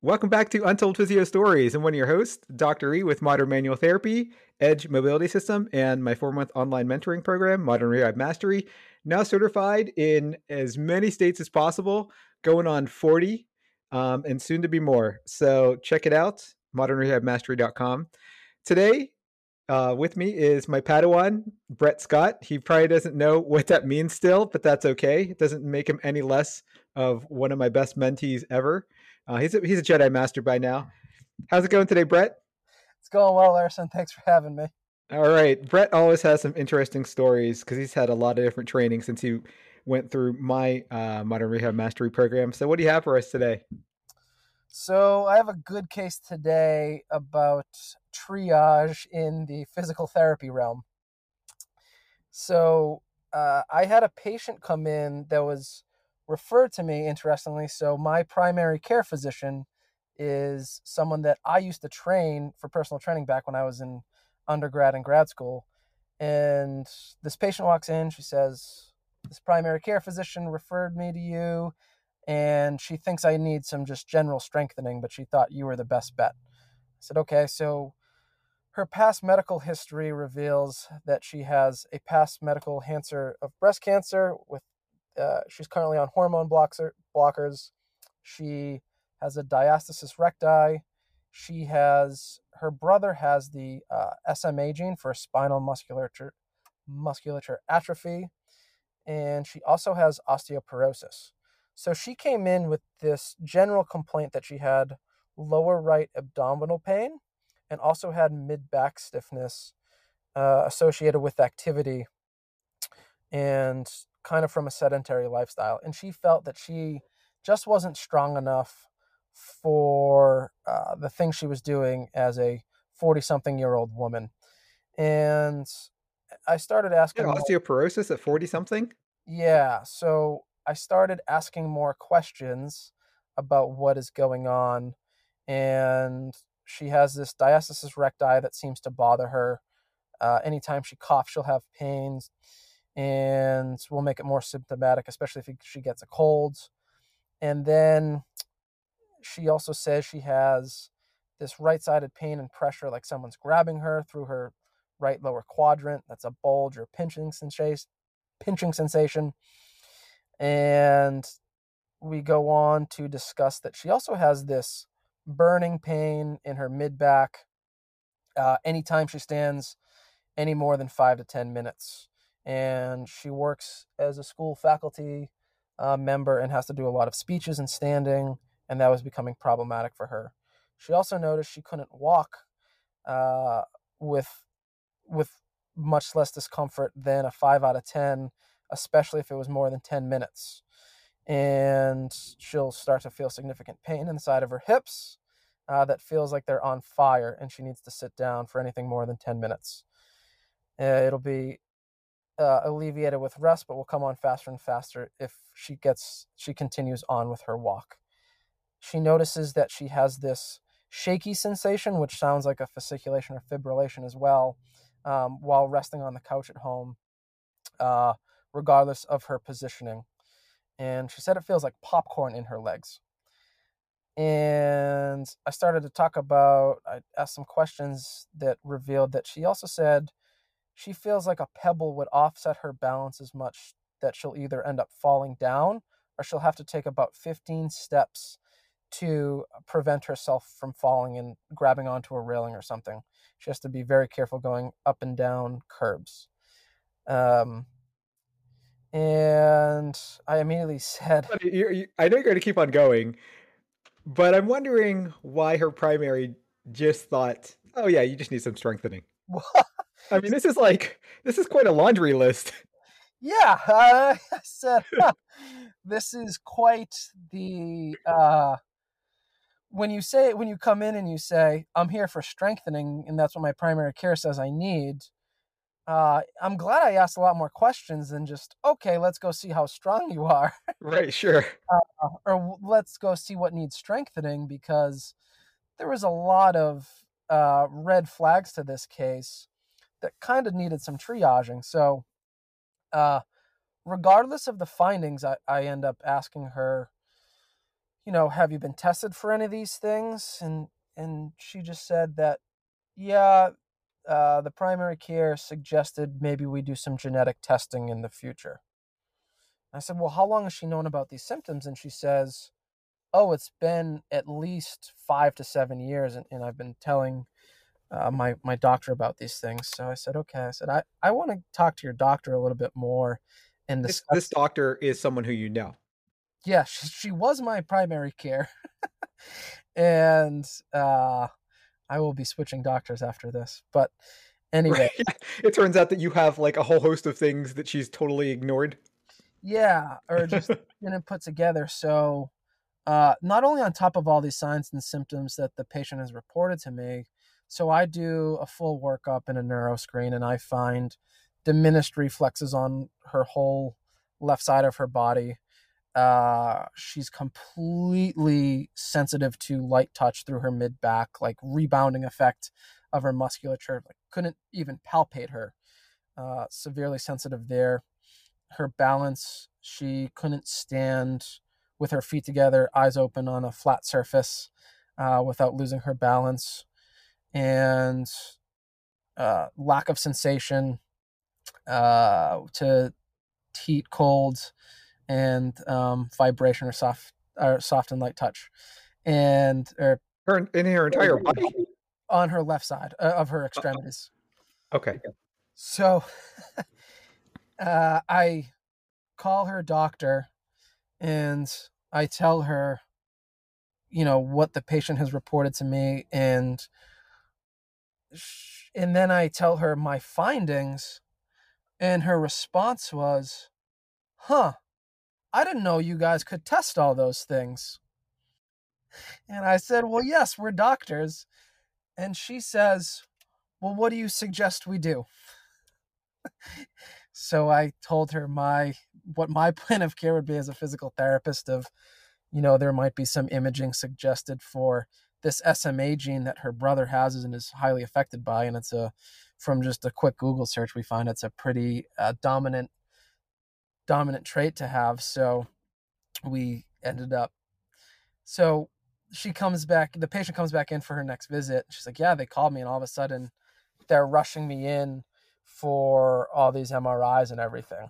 Welcome back to Untold Physio Stories. I'm one of your hosts, Dr. E with Modern Manual Therapy, Edge Mobility System, and my four month online mentoring program, Modern Rehab Mastery. Now certified in as many states as possible, going on 40 um, and soon to be more. So check it out, modernrehabmastery.com. Today, uh, with me is my Padawan, Brett Scott. He probably doesn't know what that means still, but that's okay. It doesn't make him any less of one of my best mentees ever. Uh, he's a, he's a Jedi Master by now. How's it going today, Brett? It's going well, Erson. Thanks for having me. All right, Brett always has some interesting stories because he's had a lot of different training since he went through my uh, Modern Rehab Mastery program. So, what do you have for us today? So, I have a good case today about triage in the physical therapy realm. So, uh, I had a patient come in that was referred to me, interestingly. So, my primary care physician is someone that I used to train for personal training back when I was in undergrad and grad school. And this patient walks in, she says, This primary care physician referred me to you, and she thinks I need some just general strengthening, but she thought you were the best bet. I said, Okay, so her past medical history reveals that she has a past medical cancer of breast cancer with uh, she's currently on hormone blocker, blockers. She has a diastasis recti. She has her brother has the uh, SMA gene for spinal musculature musculature atrophy, and she also has osteoporosis. So she came in with this general complaint that she had lower right abdominal pain and also had mid back stiffness uh, associated with activity and kind of from a sedentary lifestyle. And she felt that she just wasn't strong enough for uh, the thing she was doing as a 40 something year old woman. And I started asking. Yeah, osteoporosis at 40 something? Yeah. So I started asking more questions about what is going on. And she has this diastasis recti that seems to bother her. Uh, anytime she coughs, she'll have pains and will make it more symptomatic, especially if she gets a cold. And then she also says she has this right sided pain and pressure, like someone's grabbing her through her right lower quadrant. That's a bulge or pinching sensation. Pinching sensation. And we go on to discuss that she also has this burning pain in her mid back uh, anytime she stands any more than five to 10 minutes and she works as a school faculty uh, member and has to do a lot of speeches and standing, and that was becoming problematic for her. She also noticed she couldn't walk uh, with with much less discomfort than a five out of 10, especially if it was more than 10 minutes. And she'll start to feel significant pain inside of her hips uh, that feels like they're on fire, and she needs to sit down for anything more than 10 minutes. Uh, it'll be uh, alleviated with rest, but will come on faster and faster if she gets she continues on with her walk. She notices that she has this shaky sensation, which sounds like a fasciculation or fibrillation as well, um, while resting on the couch at home, uh, regardless of her positioning. And she said it feels like popcorn in her legs. And I started to talk about, I asked some questions that revealed that she also said she feels like a pebble would offset her balance as much that she'll either end up falling down or she'll have to take about 15 steps to prevent herself from falling and grabbing onto a railing or something. She has to be very careful going up and down curbs. Um, and I immediately said, I know you're going to keep on going, but I'm wondering why her primary just thought, oh, yeah, you just need some strengthening. I mean, this is like this is quite a laundry list. Yeah, uh, I said this is quite the uh, when you say when you come in and you say I'm here for strengthening, and that's what my primary care says I need. Uh, I'm glad I asked a lot more questions than just okay, let's go see how strong you are. right, sure. Uh, or let's go see what needs strengthening because there was a lot of uh, red flags to this case that kind of needed some triaging. So, uh, regardless of the findings, I, I end up asking her, you know, have you been tested for any of these things? And and she just said that, yeah, uh, the primary care suggested maybe we do some genetic testing in the future. I said, well, how long has she known about these symptoms? And she says, oh, it's been at least five to seven years, and, and I've been telling uh, my my doctor about these things. So I said, okay. I said, I, I want to talk to your doctor a little bit more. And this, this doctor is someone who you know. Yeah, she, she was my primary care, and uh, I will be switching doctors after this. But anyway, right. it turns out that you have like a whole host of things that she's totally ignored. Yeah, or just didn't put together. So, uh, not only on top of all these signs and symptoms that the patient has reported to me, so I do a full workup and a neuro screen, and I find diminished reflexes on her whole left side of her body. Uh, she's completely sensitive to light touch through her mid back, like rebounding effect of her musculature. Like couldn't even palpate her. Uh, severely sensitive there. Her balance, she couldn't stand with her feet together, eyes open on a flat surface, uh, without losing her balance. And uh, lack of sensation uh, to heat, cold, and um, vibration or soft or soft and light touch, and or her in her entire body? on her left side uh, of her extremities. Okay. So uh, I call her doctor and I tell her, you know, what the patient has reported to me and and then I tell her my findings, and her response was, Huh, I didn't know you guys could test all those things. And I said, Well, yes, we're doctors. And she says, Well, what do you suggest we do? so I told her my what my plan of care would be as a physical therapist of you know there might be some imaging suggested for this SMA gene that her brother has and is highly affected by, and it's a from just a quick Google search we find it's a pretty uh, dominant dominant trait to have. So we ended up so she comes back the patient comes back in for her next visit she's like yeah they called me and all of a sudden they're rushing me in for all these mris and everything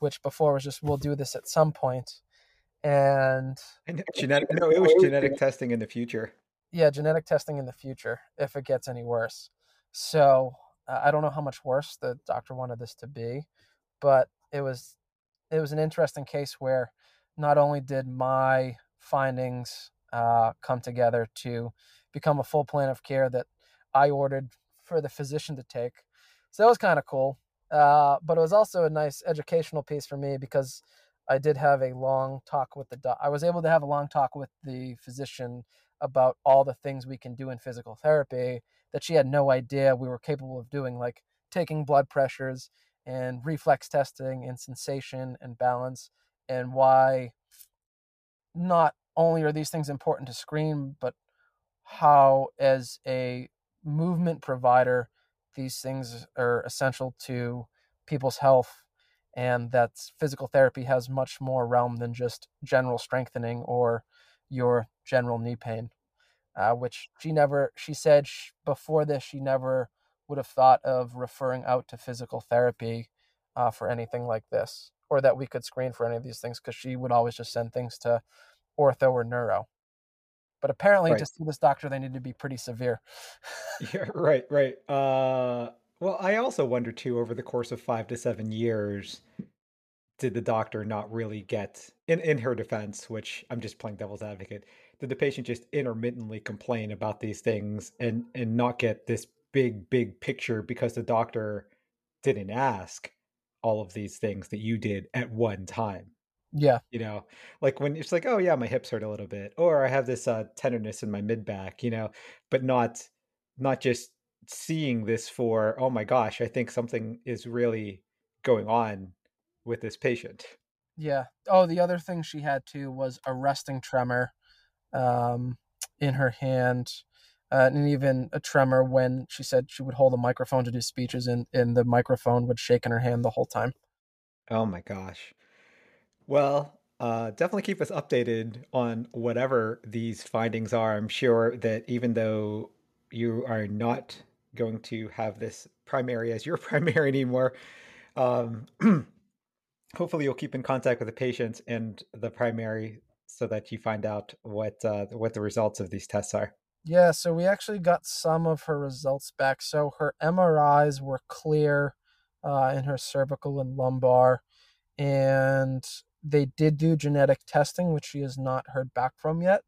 which before was just we'll do this at some point and, and genetic no it was genetic testing in the future yeah, genetic testing in the future if it gets any worse. So uh, I don't know how much worse the doctor wanted this to be, but it was it was an interesting case where not only did my findings uh, come together to become a full plan of care that I ordered for the physician to take, So that was kind of cool. Uh, but it was also a nice educational piece for me because I did have a long talk with the doc. I was able to have a long talk with the physician about all the things we can do in physical therapy that she had no idea we were capable of doing, like taking blood pressures and reflex testing and sensation and balance, and why not only are these things important to screen, but how, as a movement provider, these things are essential to people's health and that physical therapy has much more realm than just general strengthening or your general knee pain uh, which she never she said before this she never would have thought of referring out to physical therapy uh, for anything like this or that we could screen for any of these things because she would always just send things to ortho or neuro but apparently Right. to see this doctor they need to be pretty severe Yeah, right, right. Uh, well, I also wonder too, over the course of five to seven years, did the doctor not really get, in in her defense, which I'm just playing devil's advocate, did the patient just intermittently complain about these things and and not get this big, big picture because the doctor didn't ask all of these things that you did at one time? Yeah you know like when it's like oh yeah my hips hurt a little bit or i have this uh tenderness in my mid back you know but not not just seeing this for oh my gosh i think something is really going on with this patient Yeah. Oh, the other thing she had too was a resting tremor um, in her hand, uh, and even a tremor when she said she would hold a microphone to do speeches, and, and the microphone would shake in her hand the whole time. oh my gosh well uh definitely keep us updated on whatever these findings are i'm sure that even though you are not going to have this primary as your primary anymore um hopefully you'll keep in contact with the patients and the primary so that you find out what uh, what the results of these tests are. Yeah, so we actually got some of her results back. So her MRIs were clear uh, in her cervical and lumbar, and they did do genetic testing, which she has not heard back from yet.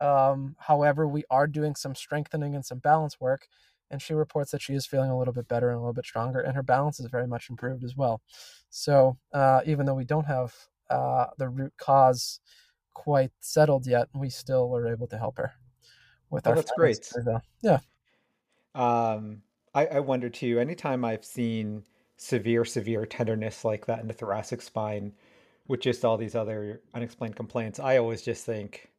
Um, however, we are doing some strengthening and some balance work, and she reports that she is feeling a little bit better and a little bit stronger, and her balance is very much improved as well. So uh, even though we don't have uh, the root cause quite settled yet, we still are able to help her with Oh, our that's great. though. Yeah. Um, I, I wonder too. Anytime I've seen severe, severe tenderness like that in the thoracic spine, with just all these other unexplained complaints, I always just think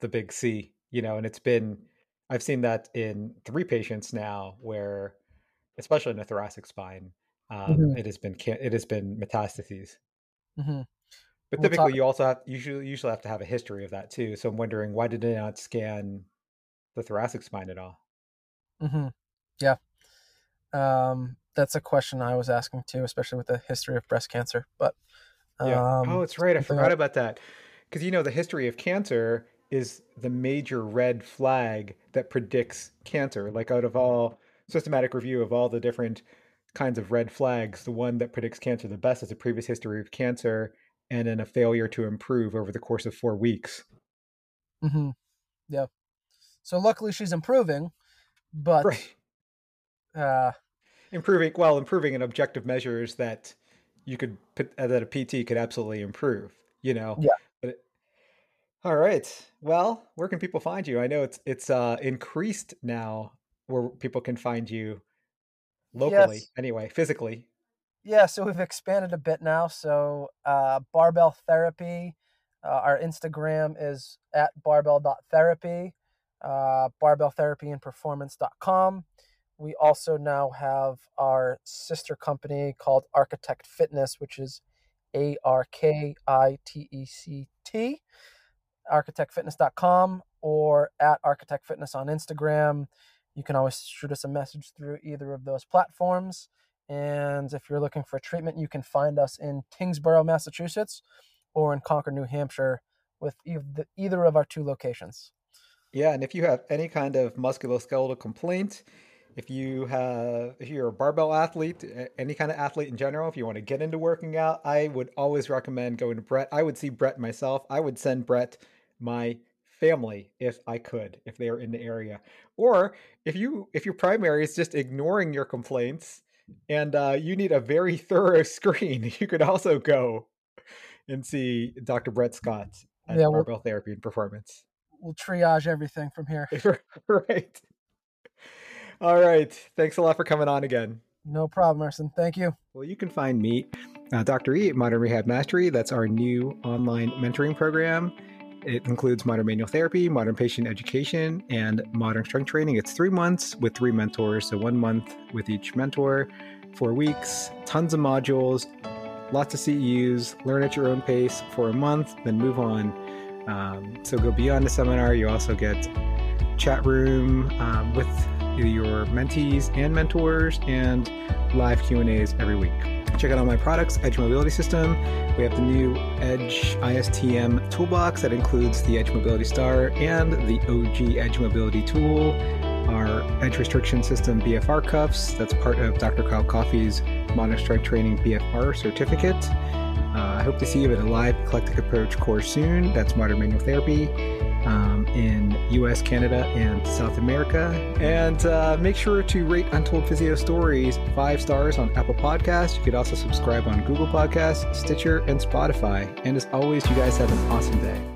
the big C. You know, and it's been I've seen that in three patients now, where especially in the thoracic spine, um, Mhm. it has been it has been metastases. hmm But We'll typically, you also have usually usually have to have a history of that too. So I'm wondering why did they not scan the thoracic spine at all? hmm Yeah. Um, that's a question I was asking too, especially with the history of breast cancer. But Yeah. um, oh, it's right. I forgot I- about that. Because you know the history of cancer is the major red flag that predicts cancer. Like out of all systematic review of all the different kinds of red flags, the one that predicts cancer the best is a previous history of cancer and then a failure to improve over the course of four weeks. Mhm. Yeah. So luckily she's improving, but Right. uh, improving well improving in objective measures that you could put uh, that a pt could absolutely improve you know Yeah. but it- all right well where can people find you i know it's it's uh increased now where people can find you locally Yes. anyway physically yeah, so we've expanded a bit now. So uh, barbell therapy, uh, our Instagram is at barbell.therapy, uh, barbelltherapyandperformance.com. We also now have our sister company called Arkitect Fitness, which is A R K I T E C T, arkitectfitness.com or at Arkitect Fitness on Instagram. You can always shoot us a message through either of those platforms. And if you're looking for treatment, you can find us in Tyngsboro, Massachusetts, or in Concord, New Hampshire, with either of our two locations. yeah and if you have any kind of musculoskeletal complaint if you have if you're a barbell athlete any kind of athlete in general if you want to get into working out i would always recommend going to brett i would see brett myself i would send brett my family if i could if they are in the area or if you if your primary is just ignoring your complaints and uh, you need a very thorough screen, you could also go and see Dr. Brett Scott at Yeah, Barbell we'll- Therapy and Performance. We'll triage everything from here. right. All right. Thanks a lot for coming on again. No problem, Erson. Thank you. Well, you can find me, uh, Dr. E, at Modern Rehab Mastery. That's our new online mentoring program. It includes modern manual therapy, modern patient education, and modern strength training. It's three months with three mentors, so one month with each mentor, four weeks, tons of modules, lots of CEUs, learn at your own pace for a month, then move on. Um, so go beyond the seminar. You also get chat room um, with your mentees and mentors and live Q&As every week. Check out all my products, Edge Mobility System. We have the new Edge ISTM toolbox that includes the Edge Mobility Star and the OG Edge Mobility tool, our Edge Restriction System BFR cuffs. That's part of Dr. Kyle Coffey's Modern Strength Training BFR certificate. Uh, I hope to see you at a live eclectic approach course soon. That's modern manual therapy um, in US, Canada, and South America. And uh, make sure to rate Untold Physio Stories five stars on Apple Podcasts. You could also subscribe on Google Podcasts, Stitcher, and Spotify. And as always, you guys have an awesome day.